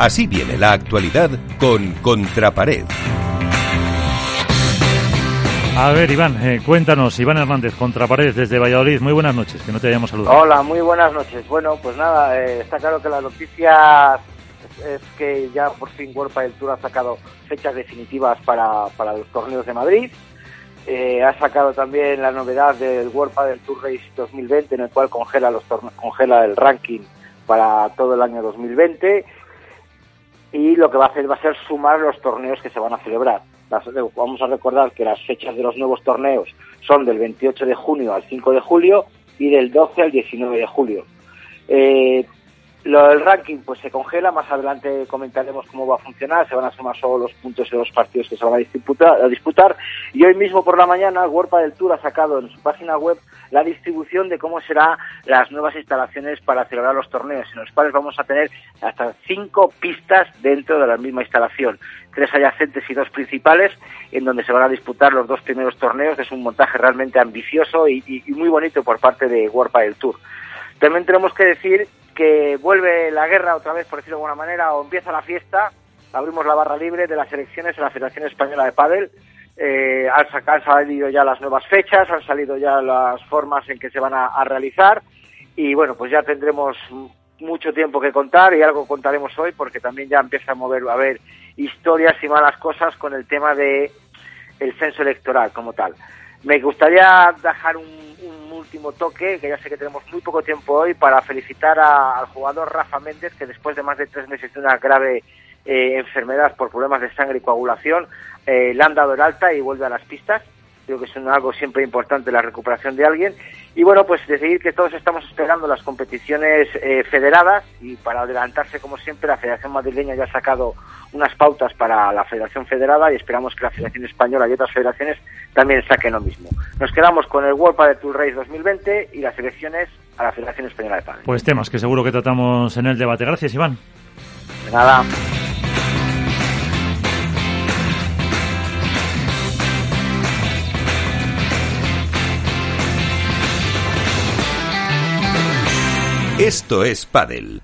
Así viene la actualidad con Contrapared. A ver, Iván, eh, cuéntanos, Iván Hernández, Contrapared desde Valladolid. Muy buenas noches, que no te hayamos saludado. Hola, muy buenas noches. Bueno, pues nada, eh, está claro que la noticia es que ya por fin World del Tour ha sacado fechas definitivas para, para los torneos de Madrid. Eh, ha sacado también la novedad del World del Tour Race 2020, en el cual congela, los congela el ranking para todo el año 2020. Y lo que va a hacer va a ser sumar los torneos que se van a celebrar vamos a recordar que las fechas de los nuevos torneos son del 28 de junio al 5 de julio y del 12 al 19 de julio. Eh, lo del ranking pues se congela, más adelante comentaremos cómo va a funcionar, se van a sumar solo los puntos de los partidos que se van a disputar, a disputar. y hoy mismo por la mañana World del Tour ha sacado en su página web la distribución de cómo serán las nuevas instalaciones para celebrar los torneos, en los cuales vamos a tener hasta cinco pistas dentro de la misma instalación, tres adyacentes y dos principales, en donde se van a disputar los dos primeros torneos, es un montaje realmente ambicioso y, muy bonito por parte de World del Tour. También tenemos que decir que vuelve la guerra otra vez, por decirlo de alguna manera, o empieza la fiesta, abrimos la barra libre de las elecciones en la Federación Española de Padel. Eh, han, salido ya las nuevas fechas, han salido ya las formas en que se van a, realizar y bueno, pues ya tendremos mucho tiempo que contar y algo contaremos hoy porque también ya empieza a mover a ver historias y malas cosas con el tema de el censo electoral como tal. Me gustaría dejar un último toque, que ya sé que tenemos muy poco tiempo hoy, para felicitar al jugador Rafa Méndez, que después de más de tres meses de una grave eh, enfermedad por problemas de sangre y coagulación, eh, le han dado el alta y vuelve a las pistas. Creo que es algo siempre importante la recuperación de alguien. Y bueno, pues decidir que todos estamos esperando las competiciones eh, federadas y para adelantarse, como siempre, la Federación Madrileña ya ha sacado unas pautas para la Federación Federada y esperamos que la Federación Española y otras federaciones también saquen lo mismo. Nos quedamos con el World Padel Tour Race 2020 y las elecciones a la Federación Española de Padel. Pues temas que seguro que tratamos en el debate. Gracias, Iván. De nada. Esto es Padel.